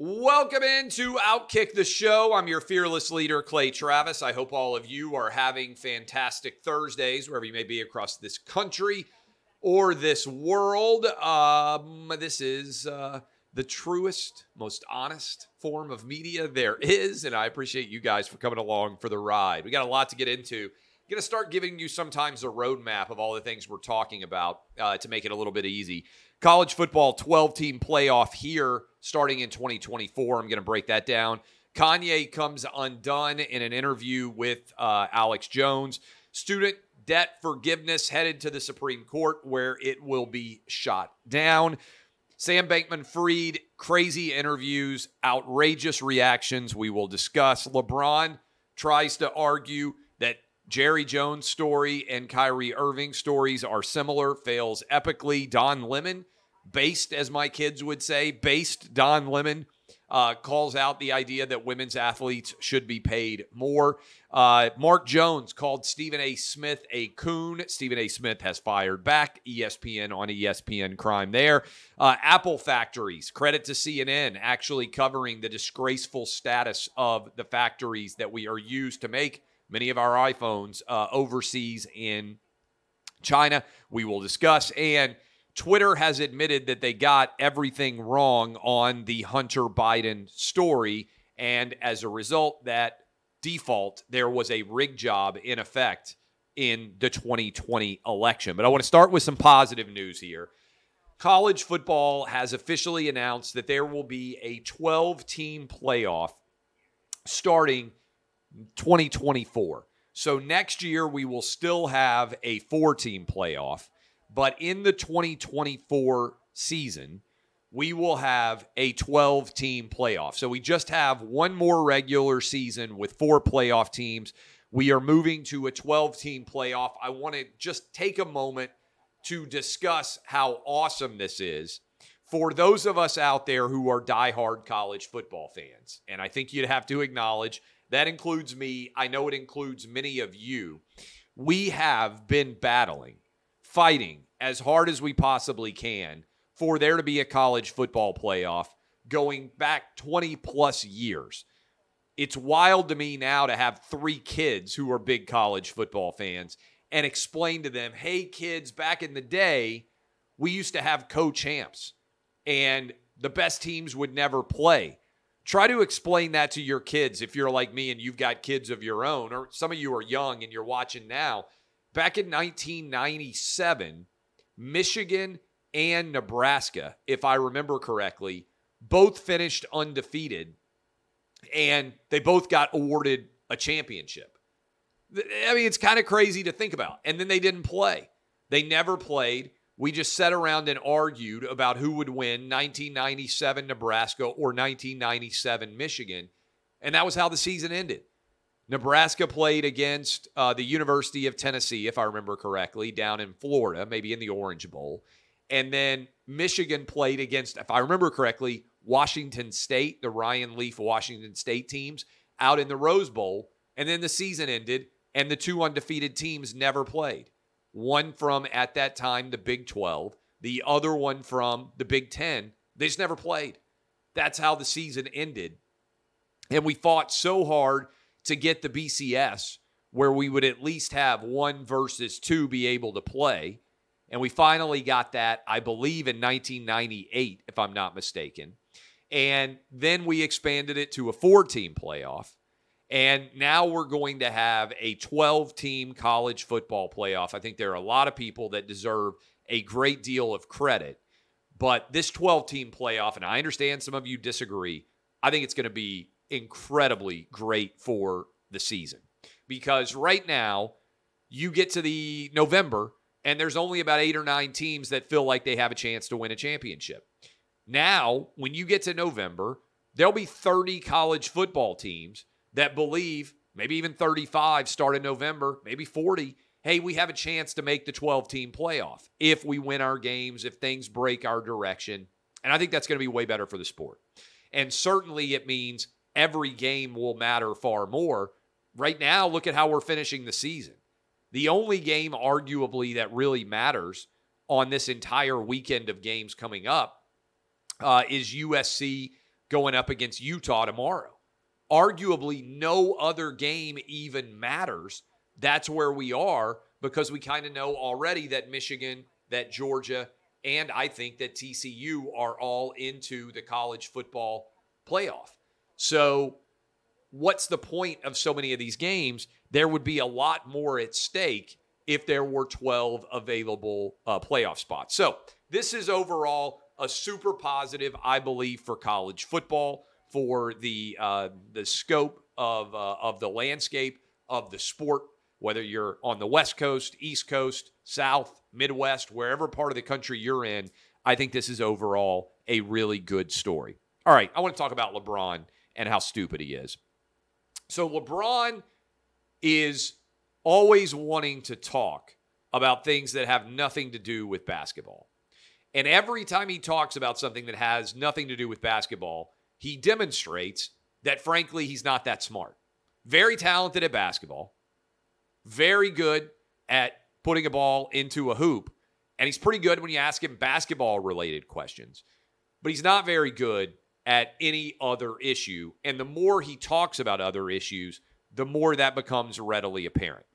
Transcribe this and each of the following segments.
Welcome into Outkick the Show. I'm your fearless leader, Clay Travis. I hope all of you are having fantastic Thursdays, wherever you may be across this country or this world. Um, this is uh, the truest, most honest form of media there is, and I appreciate you guys for coming along for the ride. We got a lot to get into. Going to start giving you sometimes a roadmap of all the things we're talking about uh, to make it a little bit easy. College football 12 team playoff here starting in 2024. I'm going to break that down. Kanye comes undone in an interview with uh, Alex Jones. Student debt forgiveness headed to the Supreme Court where it will be shot down. Sam Bankman Fried, crazy interviews, outrageous reactions. We will discuss. LeBron tries to argue Jerry Jones' story and Kyrie Irving stories are similar, fails epically. Don Lemon, based, as my kids would say, based Don Lemon uh, calls out the idea that women's athletes should be paid more. Uh, Mark Jones called Stephen A. Smith a coon. Stephen A. Smith has fired back. ESPN on ESPN crime there. Uh, Apple factories, credit to CNN, actually covering the disgraceful status of the factories that we are used to make many of our iPhones uh, overseas in China. We will discuss. And Twitter has admitted that they got everything wrong on the Hunter Biden story. And as a result, that default, there was a rig job in effect in the 2020 election. But I want to start with some positive news here. College football has officially announced that there will be a 12 team playoff starting 2024. So next year, we will still have a four team playoff. But in the 2024 season, we will have a 12 team playoff. So we just have one more regular season with four playoff teams. We are moving to a 12 team playoff. I want to just take a moment to discuss how awesome this is for those of us out there who are diehard college football fans. And I think you'd have to acknowledge that includes me. I know it includes many of you. We have been battling fighting as hard as we possibly can for there to be a college football playoff going back 20 plus years. It's wild to me now to have three kids who are big college football fans and explain to them, hey, kids, back in the day, we used to have co champs and the best teams would never play. Try to explain that to your kids if you're like me and you've got kids of your own, or some of you are young and you're watching now. Back in 1997, Michigan and Nebraska, if I remember correctly, both finished undefeated and they both got awarded a championship. I mean, it's kind of crazy to think about. And then they didn't play. They never played. We just sat around and argued about who would win 1997 Nebraska or 1997 Michigan. And that was how the season ended. Nebraska played against uh, the University of Tennessee, if I remember correctly, down in Florida, maybe in the Orange Bowl. And then Michigan played against, if I remember correctly, Washington State, the Ryan Leaf Washington State teams, out in the Rose Bowl. And then the season ended, and the two undefeated teams never played. One from, at that time, the Big 12, the other one from the Big 10. They just never played. That's how the season ended. And we fought so hard to get the BCS where we would at least have one versus two be able to play. And we finally got that, I believe, in 1998, if I'm not mistaken. And then we expanded it to a four team playoff. And now we're going to have a 12 team college football playoff. I think there are a lot of people that deserve a great deal of credit. But this 12 team playoff, and I understand some of you disagree, I think it's going to be incredibly great for the season because right now you get to the November and there's only about eight or nine teams that feel like they have a chance to win a championship. Now, when you get to November, there'll be 30 college football teams that believe, maybe even 35 start in November, maybe 40. Hey, we have a chance to make the 12 team playoff if we win our games, if things break our direction. And I think that's going to be way better for the sport. And certainly it means every game will matter far more. Right now, look at how we're finishing the season. The only game, arguably, that really matters on this entire weekend of games coming up uh, is USC going up against Utah tomorrow. Arguably, no other game even matters. That's where we are because we kind of know already that Michigan, that Georgia, and I think that TCU are all into the college football playoff. So, what's the point of so many of these games? There would be a lot more at stake if there were 12 available uh, playoff spots. So, this is overall a super positive, I believe, for college football, for the uh, the scope of uh, of the landscape of the sport. Whether you're on the West Coast, East Coast, South, Midwest, wherever part of the country you're in, I think this is overall a really good story. All right, I want to talk about LeBron and how stupid he is. So LeBron is always wanting to talk about things that have nothing to do with basketball. And every time he talks about something that has nothing to do with basketball, he demonstrates that, frankly, he's not that smart. Very talented at basketball, very good at putting a ball into a hoop. And he's pretty good when you ask him basketball related questions, but he's not very good at any other issue. And the more he talks about other issues, the more that becomes readily apparent.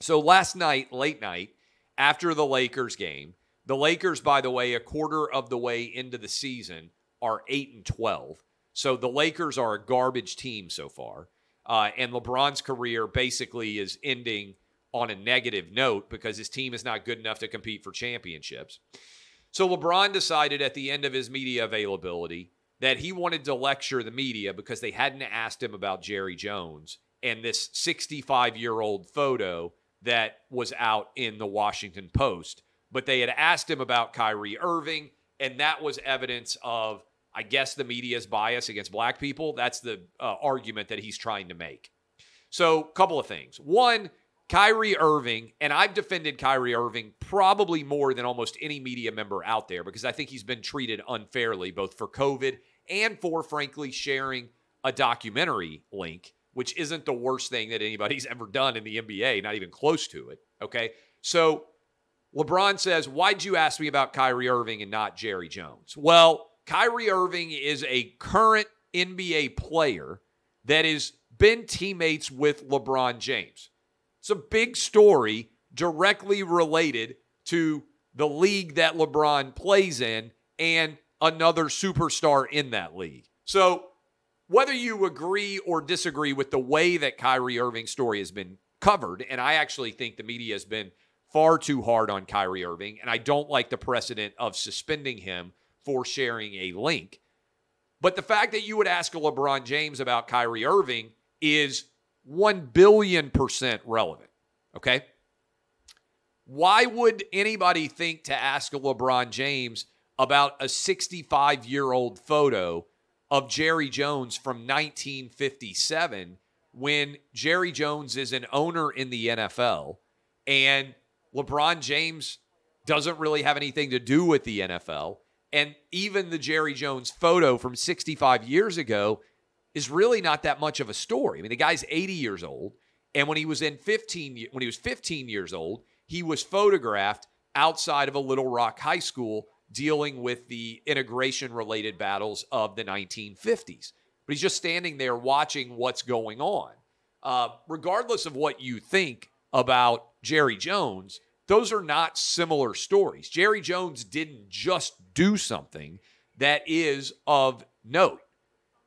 So last night, late night, after the Lakers game, the Lakers, by the way, a quarter of the way into the season, are 8 and 12. So the Lakers are a garbage team so far. Uh, and LeBron's career basically is ending on a negative note because his team is not good enough to compete for championships. So LeBron decided at the end of his media availability that he wanted to lecture the media because they hadn't asked him about Jerry Jones and this 65 year old photo that was out in the Washington Post but they had asked him about Kyrie Irving, and that was evidence of, I guess, the media's bias against black people. That's the uh, argument that he's trying to make. So, a couple of things. One, Kyrie Irving, and I've defended Kyrie Irving probably more than almost any media member out there because I think he's been treated unfairly, both for COVID and for, frankly, sharing a documentary link, which isn't the worst thing that anybody's ever done in the NBA, not even close to it. Okay. So LeBron says, Why'd you ask me about Kyrie Irving and not Jerry Jones? Well, Kyrie Irving is a current NBA player that has been teammates with LeBron James. It's a big story directly related to the league that LeBron plays in and another superstar in that league. So, whether you agree or disagree with the way that Kyrie Irving's story has been covered, and I actually think the media has been far too hard on Kyrie Irving, and I don't like the precedent of suspending him for sharing a link. But the fact that you would ask a LeBron James about Kyrie Irving is 1 billion percent relevant. Okay. Why would anybody think to ask a LeBron James about a 65 year old photo of Jerry Jones from 1957 when Jerry Jones is an owner in the NFL and LeBron James doesn't really have anything to do with the NFL. And even the Jerry Jones photo from 65 years ago is really not that much of a story. I mean, the guy's 80 years old. And when he was in 15, when he was 15 years old, he was photographed outside of a Little Rock high school dealing with the integration related battles of the 1950s. But he's just standing there watching what's going on. Uh, regardless of what you think about Jerry Jones, those are not similar stories. Jerry Jones didn't just do something that is of note.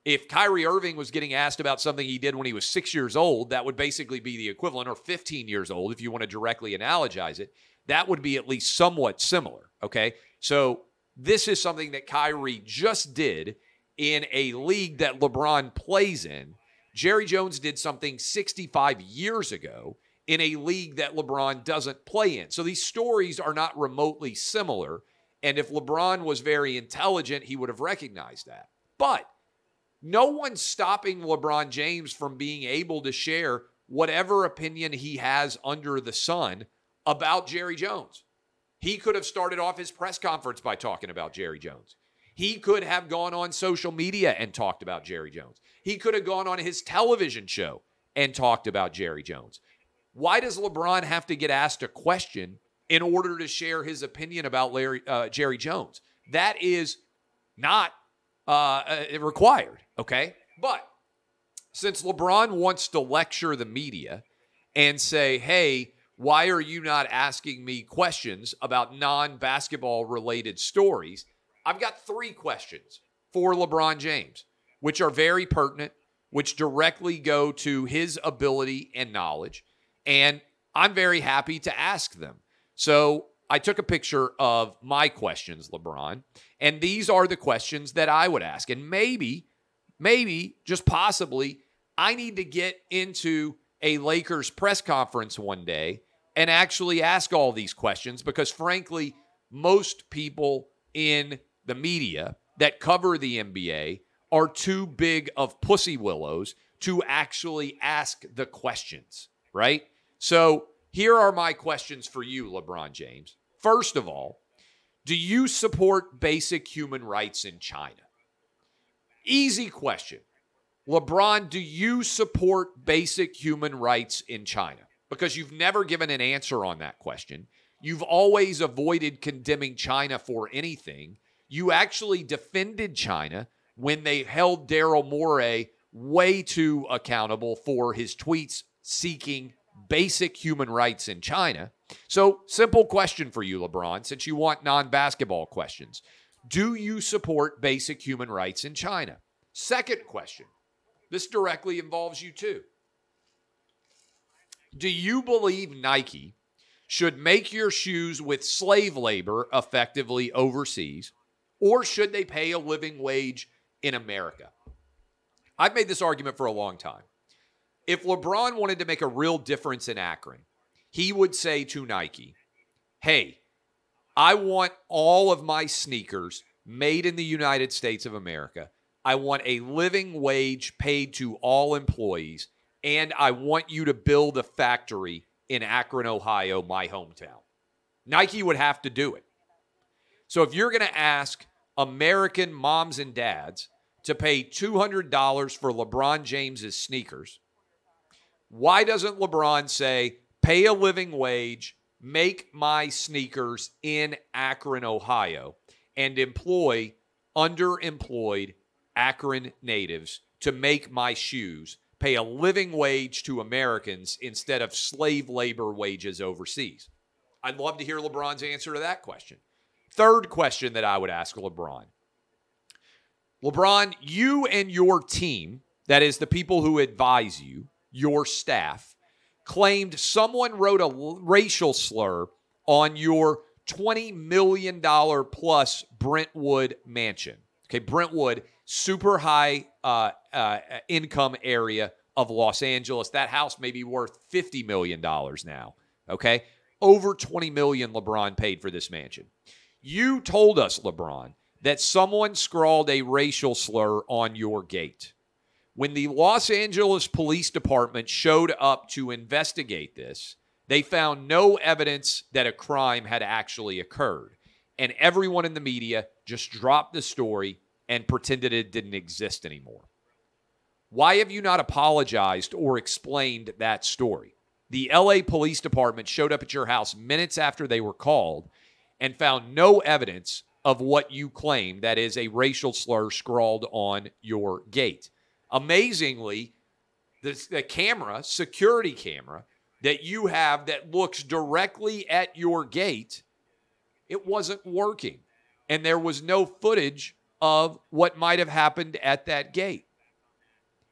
If Kyrie Irving was getting asked about something he did when he was six years old, that would basically be the equivalent, or 15 years old, if you want to directly analogize it. That would be at least somewhat similar. Okay. So this is something that Kyrie just did in a league that LeBron plays in. Jerry Jones did something 65 years ago in a league that LeBron doesn't play in. So these stories are not remotely similar. And if LeBron was very intelligent, he would have recognized that. But no one's stopping LeBron James from being able to share whatever opinion he has under the sun about Jerry Jones. He could have started off his press conference by talking about Jerry Jones. He could have gone on social media and talked about Jerry Jones. He could have gone on his television show and talked about Jerry Jones. Why does LeBron have to get asked a question in order to share his opinion about Larry uh, Jerry Jones? That is not uh, uh, required. Okay. But since LeBron wants to lecture the media and say, hey, why are you not asking me questions about non basketball related stories? I've got three questions for LeBron James, which are very pertinent, which directly go to his ability and knowledge. And I'm very happy to ask them. So I took a picture of my questions, LeBron, and these are the questions that I would ask. And maybe, maybe, just possibly, I need to get into a Lakers press conference one day and actually ask all these questions because, frankly, most people in the media that cover the NBA are too big of pussy willows to actually ask the questions, right? So here are my questions for you, LeBron James. First of all, do you support basic human rights in China? Easy question. LeBron, do you support basic human rights in China? Because you've never given an answer on that question. You've always avoided condemning China for anything. You actually defended China when they held Daryl Morey way too accountable for his tweets seeking basic human rights in China. So, simple question for you, LeBron, since you want non basketball questions. Do you support basic human rights in China? Second question. This directly involves you too. Do you believe Nike should make your shoes with slave labor effectively overseas, or should they pay a living wage in America? I've made this argument for a long time. If LeBron wanted to make a real difference in Akron, he would say to Nike, Hey, I want all of my sneakers made in the United States of America. I want a living wage paid to all employees, and I want you to build a factory in Akron, Ohio, my hometown. Nike would have to do it. So if you're going to ask American moms and dads to pay $200 for LeBron James's sneakers, why doesn't LeBron say, pay a living wage, make my sneakers in Akron, Ohio, and employ underemployed Akron natives to make my shoes, pay a living wage to Americans instead of slave labor wages overseas? I'd love to hear LeBron's answer to that question. Third question that I would ask LeBron LeBron, you and your team, that is the people who advise you, your staff, claimed someone wrote a racial slur on your $20 million plus Brentwood mansion. Okay, Brentwood, super high uh, uh, income area of Los Angeles. That house may be worth $50 million now. Okay, over 20 million LeBron paid for this mansion. You told us, LeBron, that someone scrawled a racial slur on your gate. When the Los Angeles Police Department showed up to investigate this, they found no evidence that a crime had actually occurred. And everyone in the media just dropped the story and pretended it didn't exist anymore. Why have you not apologized or explained that story? The LA Police Department showed up at your house minutes after they were called and found no evidence of what you claim that is a racial slur scrawled on your gate. Amazingly, the, the camera, security camera that you have that looks directly at your gate, it wasn't working. And there was no footage of what might have happened at that gate.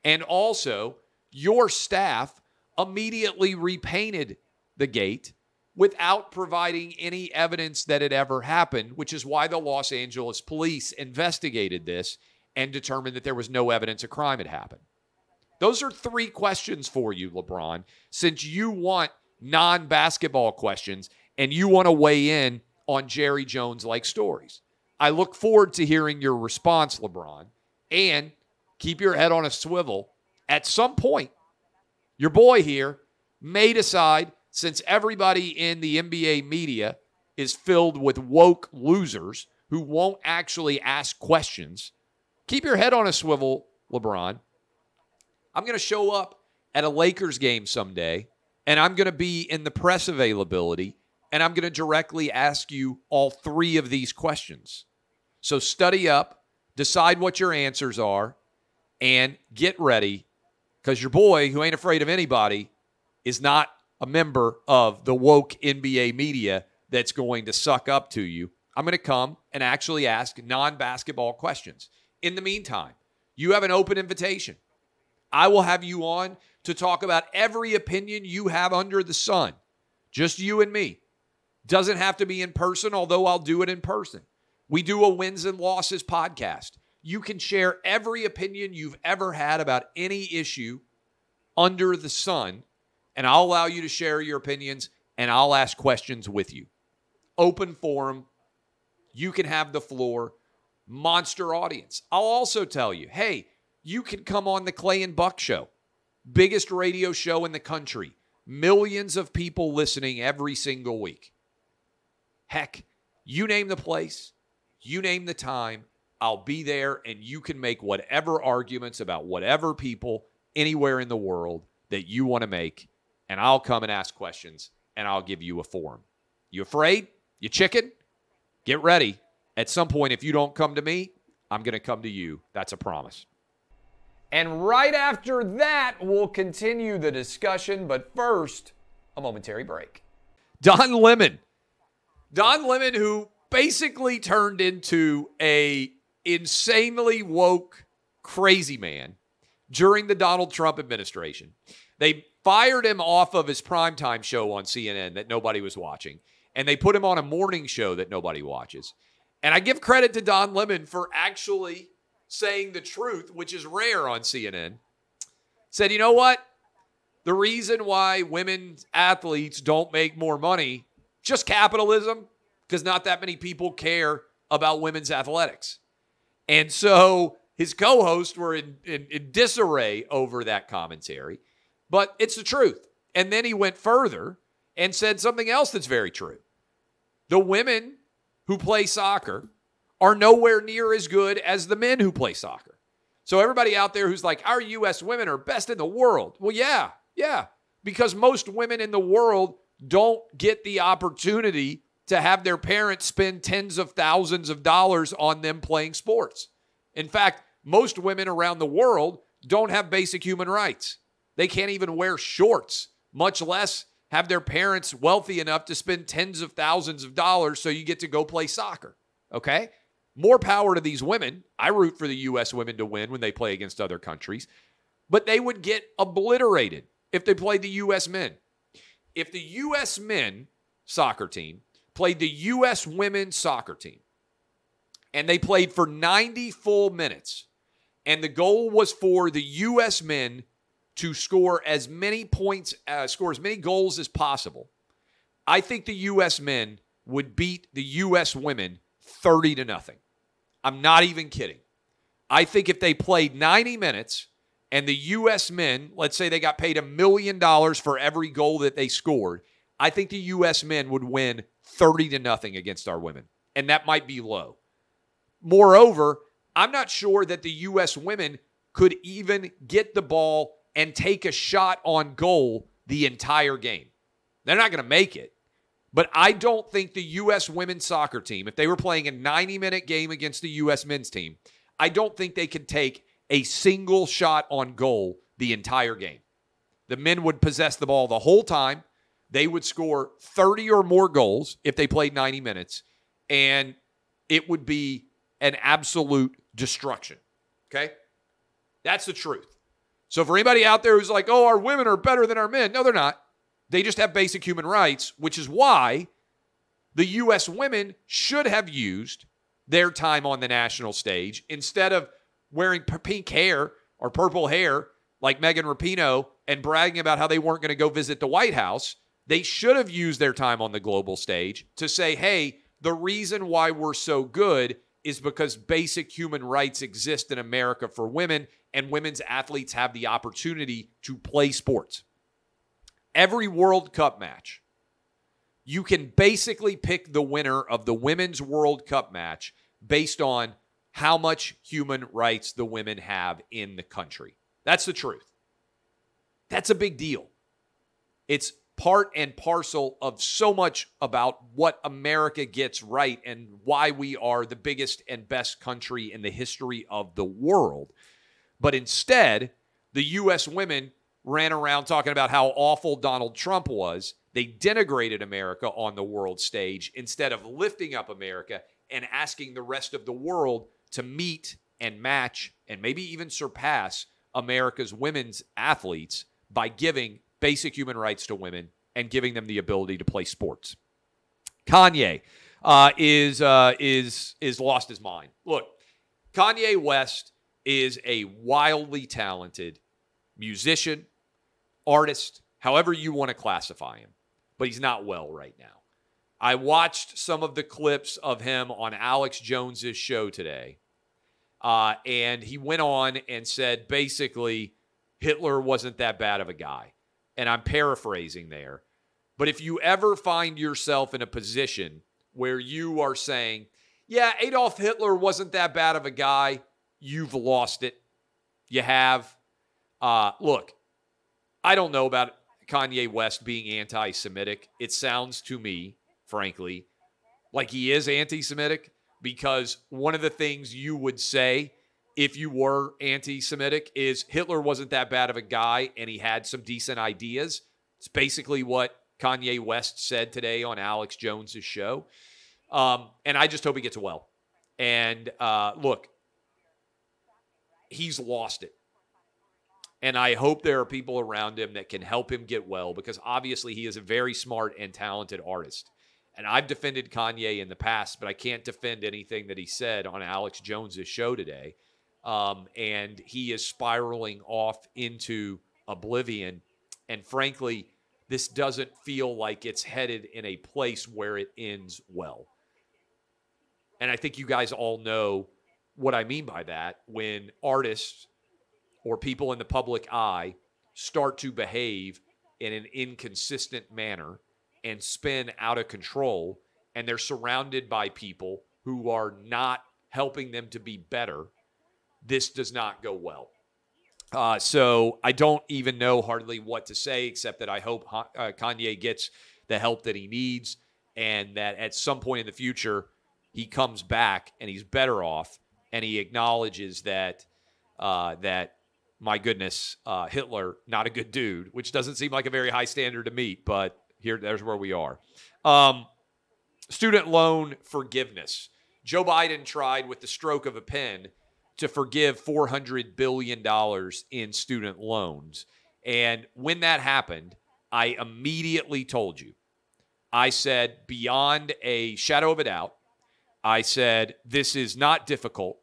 And also, your staff immediately repainted the gate without providing any evidence that it ever happened, which is why the Los Angeles police investigated this and determined that there was no evidence a crime had happened. Those are three questions for you, LeBron, since you want non basketball questions and you want to weigh in on Jerry Jones like stories. I look forward to hearing your response, LeBron, and keep your head on a swivel. At some point, your boy here may decide, since everybody in the NBA media is filled with woke losers who won't actually ask questions, keep your head on a swivel, LeBron. I'm going to show up at a Lakers game someday, and I'm going to be in the press availability, and I'm going to directly ask you all three of these questions. So study up, decide what your answers are, and get ready because your boy, who ain't afraid of anybody, is not a member of the woke NBA media that's going to suck up to you. I'm going to come and actually ask non basketball questions. In the meantime, you have an open invitation. I will have you on to talk about every opinion you have under the sun, just you and me. Doesn't have to be in person, although I'll do it in person. We do a wins and losses podcast. You can share every opinion you've ever had about any issue under the sun, and I'll allow you to share your opinions and I'll ask questions with you. Open forum. You can have the floor. Monster audience. I'll also tell you hey, you can come on the Clay and Buck show, biggest radio show in the country. Millions of people listening every single week. Heck, you name the place, you name the time, I'll be there, and you can make whatever arguments about whatever people anywhere in the world that you want to make, and I'll come and ask questions and I'll give you a forum. You afraid? You chicken? Get ready. At some point, if you don't come to me, I'm going to come to you. That's a promise. And right after that, we'll continue the discussion. But first, a momentary break. Don Lemon. Don Lemon, who basically turned into a insanely woke crazy man during the Donald Trump administration. They fired him off of his primetime show on CNN that nobody was watching, and they put him on a morning show that nobody watches. And I give credit to Don Lemon for actually saying the truth, which is rare on CNN. Said, you know what? The reason why women athletes don't make more money, just capitalism, because not that many people care about women's athletics. And so his co hosts were in, in, in, disarray over that commentary, but it's the truth. And then he went further and said something else that's very true. The women who play soccer are nowhere near as good as the men who play soccer. So everybody out there who's like, our U.S. women are best in the world. Well, yeah, yeah, because most women in the world don't get the opportunity to have their parents spend tens of thousands of dollars on them playing sports. In fact, most women around the world don't have basic human rights. They can't even wear shorts, much less have their parents wealthy enough to spend tens of thousands of dollars so you get to go play soccer. Okay? More power to these women. I root for the U.S. women to win when they play against other countries, but they would get obliterated if they played the U.S. men. If the U.S. men soccer team played the U.S. women's soccer team and they played for 90 full minutes, and the goal was for the U.S. men to score as many points, uh, score as many goals as possible, I think the U.S. men would beat the U.S. women 30 to nothing. I'm not even kidding. I think if they played 90 minutes and the U.S. men, let's say they got paid a million dollars for every goal that they scored, I think the U.S. men would win 30 to nothing against our women. And that might be low. Moreover, I'm not sure that the U.S. women could even get the ball and take a shot on goal the entire game. They're not going to make it. But I don't think the U.S. women's soccer team, if they were playing a 90 minute game against the U.S. men's team, I don't think they could take a single shot on goal the entire game. The men would possess the ball the whole time. They would score 30 or more goals if they played 90 minutes, and it would be an absolute destruction. Okay? That's the truth. So for anybody out there who's like, oh, our women are better than our men, no, they're not. They just have basic human rights, which is why the U.S. women should have used their time on the national stage instead of wearing pink hair or purple hair like Megan Rapinoe and bragging about how they weren't going to go visit the White House. They should have used their time on the global stage to say, hey, the reason why we're so good is because basic human rights exist in America for women and women's athletes have the opportunity to play sports. Every World Cup match, you can basically pick the winner of the Women's World Cup match based on how much human rights the women have in the country. That's the truth. That's a big deal. It's part and parcel of so much about what America gets right and why we are the biggest and best country in the history of the world. But instead, the U.S. women ran around talking about how awful Donald Trump was. They denigrated America on the world stage instead of lifting up America and asking the rest of the world to meet and match and maybe even surpass America's women's athletes by giving basic human rights to women and giving them the ability to play sports. Kanye uh, is uh, is is lost his mind. Look, Kanye West is a wildly talented musician, artist, however you want to classify him, but he's not well right now. I watched some of the clips of him on Alex Jones's show today, uh, and he went on and said basically Hitler wasn't that bad of a guy. And I'm paraphrasing there. But if you ever find yourself in a position where you are saying, yeah, Adolf Hitler wasn't that bad of a guy, you've lost it. You have. Uh, look, I don't know about Kanye West being anti Semitic. It sounds to me frankly, like he is anti Semitic because one of the things you would say if you were anti Semitic is Hitler wasn't that bad of a guy and he had some decent ideas. It's basically what Kanye West said today on Alex Jones's show. Um, and I just hope he gets well. And uh, look, he's lost it. And I hope there are people around him that can help him get well because obviously he is a very smart and talented artist. And I've defended Kanye in the past, but I can't defend anything that he said on Alex Jones's show today. Um, and he is spiraling off into oblivion. And frankly, this doesn't feel like it's headed in a place where it ends well. And I think you guys all know what I mean by that when artists or people in the public eye start to behave in an inconsistent manner and spin out of control and they're surrounded by people who are not helping them to be better, this does not go well. Uh, so I don't even know hardly what to say except that I hope uh, Kanye gets the help that he needs and that at some point in the future he comes back and he's better off and he acknowledges that uh, that my goodness uh, Hitler not a good dude, which doesn't seem like a very high standard to meet, but here, there's where we are. Um, student loan forgiveness. Joe Biden tried with the stroke of a pen to forgive $400 billion in student loans. And when that happened, I immediately told you, I said, beyond a shadow of a doubt, I said, this is not difficult.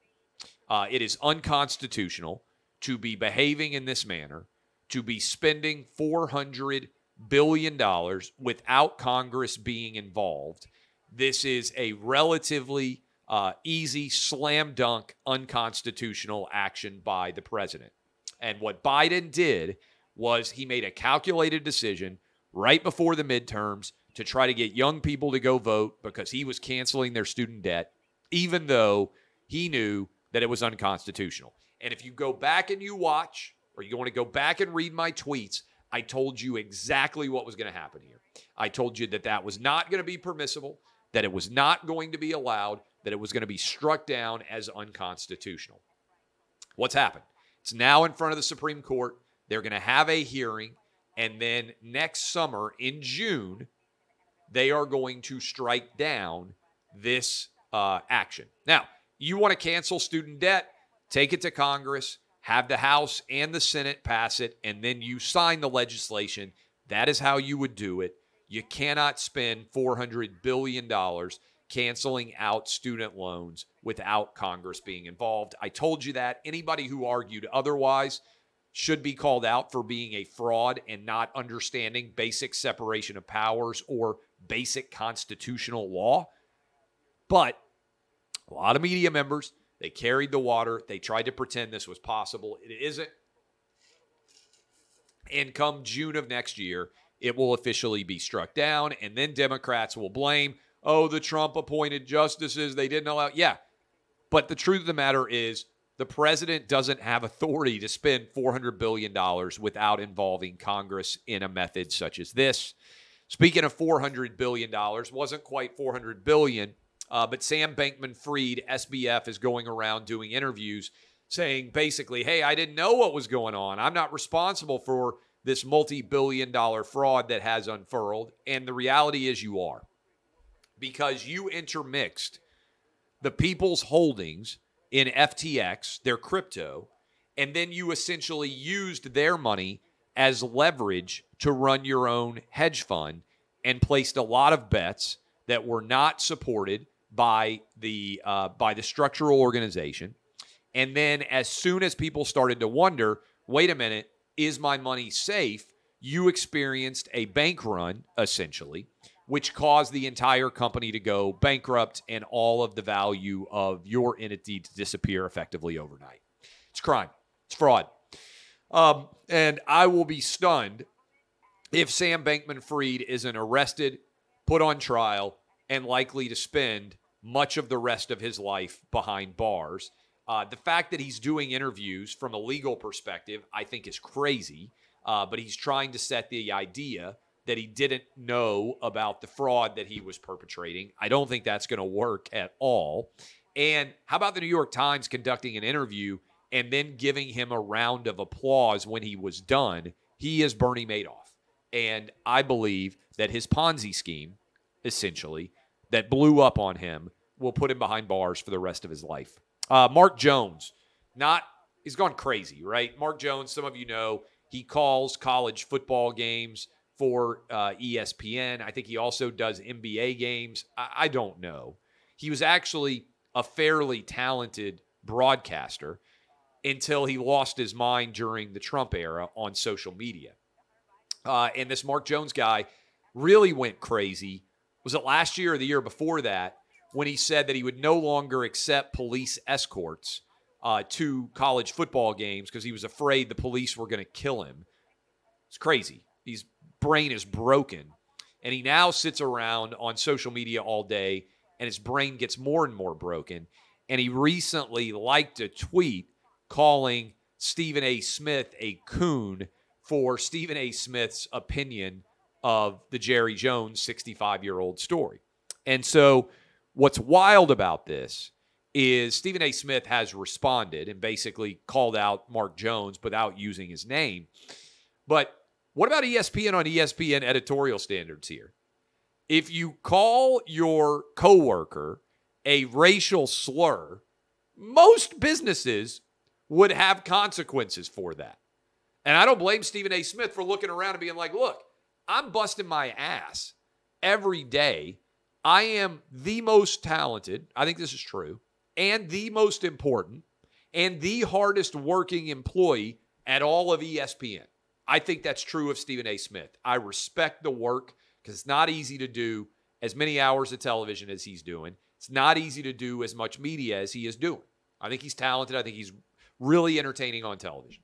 Uh, it is unconstitutional to be behaving in this manner, to be spending 400 billion dollars without Congress being involved. This is a relatively uh, easy, slam dunk, unconstitutional action by the president. And what Biden did was he made a calculated decision right before the midterms to try to get young people to go vote because he was canceling their student debt, even though he knew that it was unconstitutional. And if you go back and you watch, or you want to go back and read my tweets, I told you exactly what was going to happen here. I told you that that was not going to be permissible, that it was not going to be allowed, that it was going to be struck down as unconstitutional. What's happened? It's now in front of the Supreme Court. They're going to have a hearing. And then next summer in June, they are going to strike down this uh, action. Now, you want to cancel student debt? Take it to Congress have the House and the Senate pass it, and then you sign the legislation. That is how you would do it. You cannot spend $400 billion canceling out student loans without Congress being involved. I told you that. Anybody who argued otherwise should be called out for being a fraud and not understanding basic separation of powers or basic constitutional law. But a lot of media members they carried the water. They tried to pretend this was possible. It isn't. And come June of next year, it will officially be struck down. And then Democrats will blame, oh, the Trump appointed justices, they didn't allow. Yeah. But the truth of the matter is, the president doesn't have authority to spend $400 billion without involving Congress in a method such as this. Speaking of $400 billion, wasn't quite $400 billion, uh, but Sam Bankman Fried, SBF, is going around doing interviews saying basically, hey, I didn't know what was going on. I'm not responsible for this multi billion dollar fraud that has unfurled. And the reality is you are because you intermixed the people's holdings in FTX, their crypto, and then you essentially used their money as leverage to run your own hedge fund and placed a lot of bets that were not supported by the uh, by the structural organization. And then as soon as people started to wonder, wait a minute, is my money safe? You experienced a bank run essentially which caused the entire company to go bankrupt and all of the value of your entity to disappear effectively overnight. It's crime, it's fraud. Um, and I will be stunned if Sam Bankman Fried isn't arrested, put on trial, and likely to spend much of the rest of his life behind bars. Uh, the fact that he's doing interviews from a legal perspective, I think, is crazy. Uh, but he's trying to set the idea that he didn't know about the fraud that he was perpetrating. I don't think that's going to work at all. And how about the New York Times conducting an interview and then giving him a round of applause when he was done? He is Bernie Madoff. And I believe that his Ponzi scheme, essentially, that blew up on him, will put him behind bars for the rest of his life. Uh, Mark Jones, not, he's gone crazy, right? Mark Jones, some of you know, he calls college football games for uh, ESPN. I think he also does NBA games. I, I don't know. He was actually a fairly talented broadcaster until he lost his mind during the Trump era on social media. Uh, and this Mark Jones guy really went crazy. Was it last year or the year before that when he said that he would no longer accept police escorts uh, to college football games because he was afraid the police were going to kill him? It's crazy. His brain is broken. And he now sits around on social media all day and his brain gets more and more broken. And he recently liked a tweet calling Stephen A. Smith a coon for Stephen A. Smith's opinion of the Jerry Jones 65 year old story. And so, what's wild about this is Stephen A. Smith has responded and basically called out Mark Jones without using his name. But what about ESPN on ESPN editorial standards here? If you call your coworker a racial slur, most businesses would have consequences for that. And I don't blame Stephen A. Smith for looking around and being like, look, I'm busting my ass every day. I am the most talented, I think this is true, and the most important, and the hardest working employee at all of ESPN. I think that's true of Stephen A. Smith. I respect the work because it's not easy to do as many hours of television as he's doing. It's not easy to do as much media as he is doing. I think he's talented. I think he's really entertaining on television.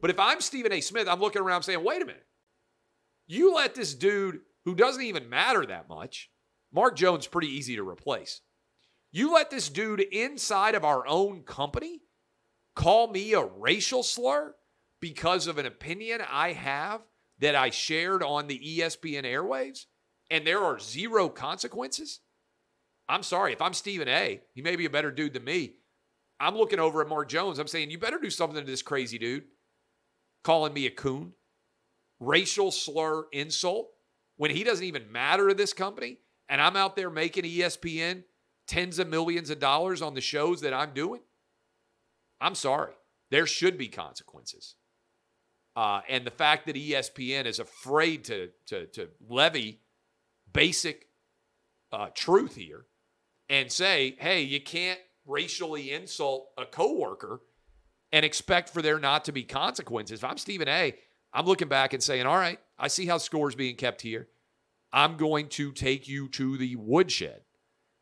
But if I'm Stephen A. Smith, I'm looking around saying, wait a minute. You let this dude who doesn't even matter that much, Mark Jones, pretty easy to replace. You let this dude inside of our own company call me a racial slur? because of an opinion I have that I shared on the ESPN airwaves and there are zero consequences? I'm sorry. If I'm Stephen A., he may be a better dude than me. I'm looking over at Mark Jones. I'm saying, you better do something to this crazy dude calling me a coon, racial slur insult when he doesn't even matter to this company. And I'm out there making ESPN tens of millions of dollars on the shows that I'm doing. I'm sorry. There should be consequences. Uh, and the fact that ESPN is afraid to, to, to levy basic uh, truth here and say, hey, you can't racially insult a coworker and expect for there not to be consequences. If I'm Stephen A., I'm looking back and saying, all right, I see how scores being kept here. I'm going to take you to the woodshed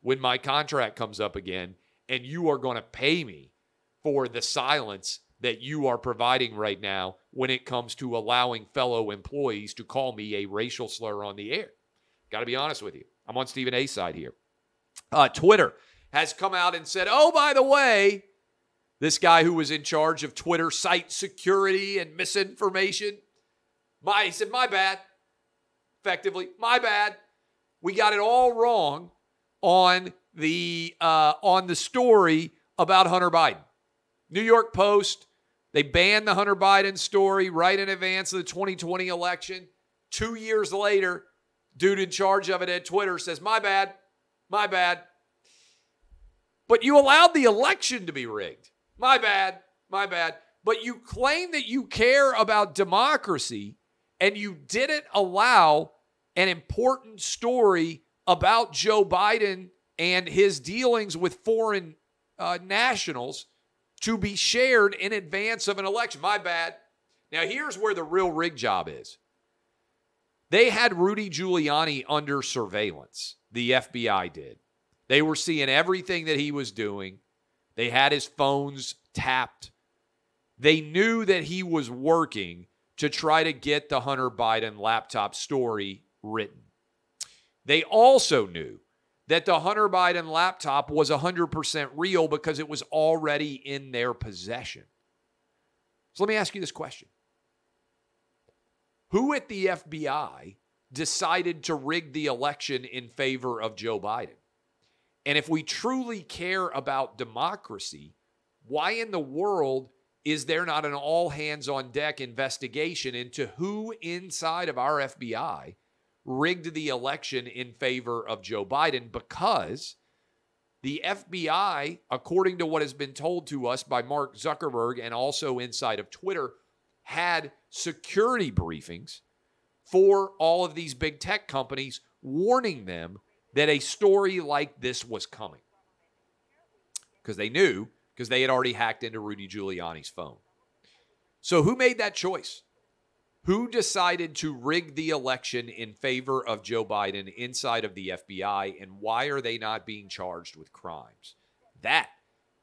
when my contract comes up again, and you are going to pay me for the silence that you are providing right now when it comes to allowing fellow employees to call me a racial slur on the air. Got to be honest with you. I'm on Stephen A's side here. Uh, Twitter has come out and said, oh, by the way, This guy who was in charge of Twitter site security and misinformation. My, he said, My bad. Effectively, my bad. We got it all wrong on the uh, on the story about Hunter Biden. New York Post, they banned the Hunter Biden story right in advance of the 2020 election. Two years later, dude in charge of it at Twitter says, My bad, my bad. But you allowed the election to be rigged. My bad, my bad. But you claim that you care about democracy and you didn't allow an important story about Joe Biden and his dealings with foreign uh, nationals to be shared in advance of an election. My bad. Now, here's where the real rig job is. They had Rudy Giuliani under surveillance, the FBI did. They were seeing everything that he was doing, they had his phones tapped. They knew that he was working to try to get the Hunter Biden laptop story written. They also knew that the Hunter Biden laptop was 100% real because it was already in their possession. So let me ask you this question Who at the FBI decided to rig the election in favor of Joe Biden? And if we truly care about democracy, why in the world is there not an all hands on deck investigation into who inside of our FBI rigged the election in favor of Joe Biden? Because the FBI, according to what has been told to us by Mark Zuckerberg and also inside of Twitter, had security briefings for all of these big tech companies warning them that a story like this was coming. Because they knew, because they had already hacked into Rudy Giuliani's phone. So, who made that choice? Who decided to rig the election in favor of Joe Biden inside of the FBI, and why are they not being charged with crimes? That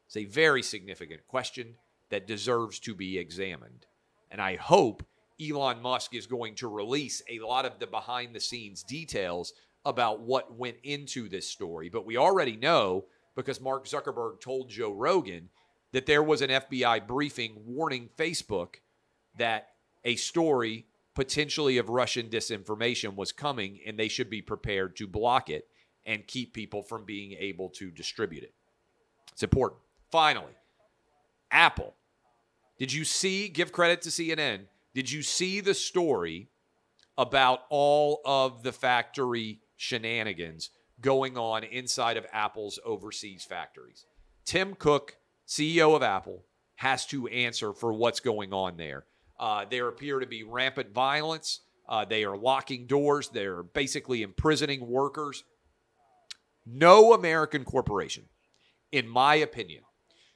is a very significant question that deserves to be examined. And I hope Elon Musk is going to release a lot of the behind the scenes details about what went into this story. But we already know because Mark Zuckerberg told Joe Rogan that there was an FBI briefing warning Facebook that a story potentially of Russian disinformation was coming, and they should be prepared to block it and keep people from being able to distribute it. It's important. Finally, Apple. Did you see, give credit to CNN, did you see the story about all of the factory shenanigans going on inside of Apple's overseas factories? Tim Cook, CEO of Apple, has to answer for what's going on there. Uh, there appear to be rampant violence. Uh, they are locking doors. They're basically imprisoning workers. No American corporation, in my opinion,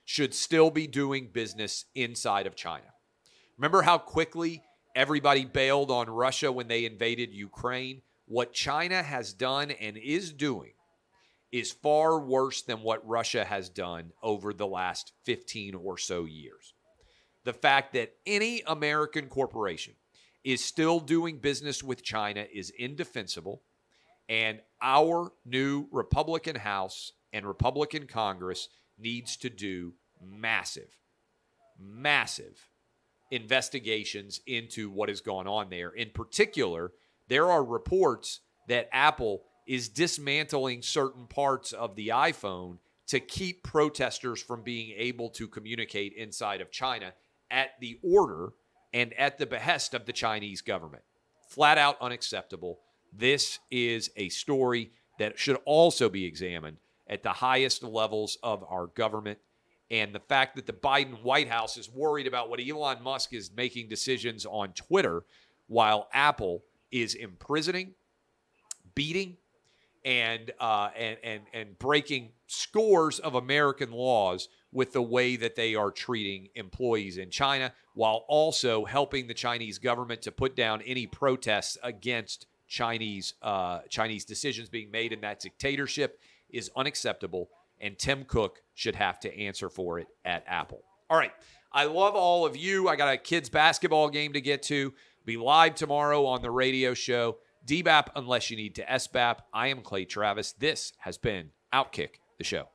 should still be doing business inside of China. Remember how quickly everybody bailed on Russia when they invaded Ukraine? What China has done and is doing is far worse than what Russia has done over the last 15 or so years the fact that any American corporation is still doing business with China is indefensible. And our new Republican House and Republican Congress needs to do massive, massive investigations into what has gone on there. In particular, there are reports that Apple is dismantling certain parts of the iPhone to keep protesters from being able to communicate inside of China at the order and at the behest of the Chinese government. Flat out unacceptable. This is a story that should also be examined at the highest levels of our government. And the fact that the Biden White House is worried about what Elon Musk is making decisions on Twitter while Apple is imprisoning, beating, and, uh, and, and, and breaking scores of American laws with the way that they are treating employees in China, while also helping the Chinese government to put down any protests against Chinese uh, Chinese decisions being made in that dictatorship is unacceptable, and Tim Cook should have to answer for it at Apple. All right, I love all of you. I got a kids basketball game to get to. Be live tomorrow on the radio show. DBAP unless you need to SBAP. I am Clay Travis. This has been Outkick the show.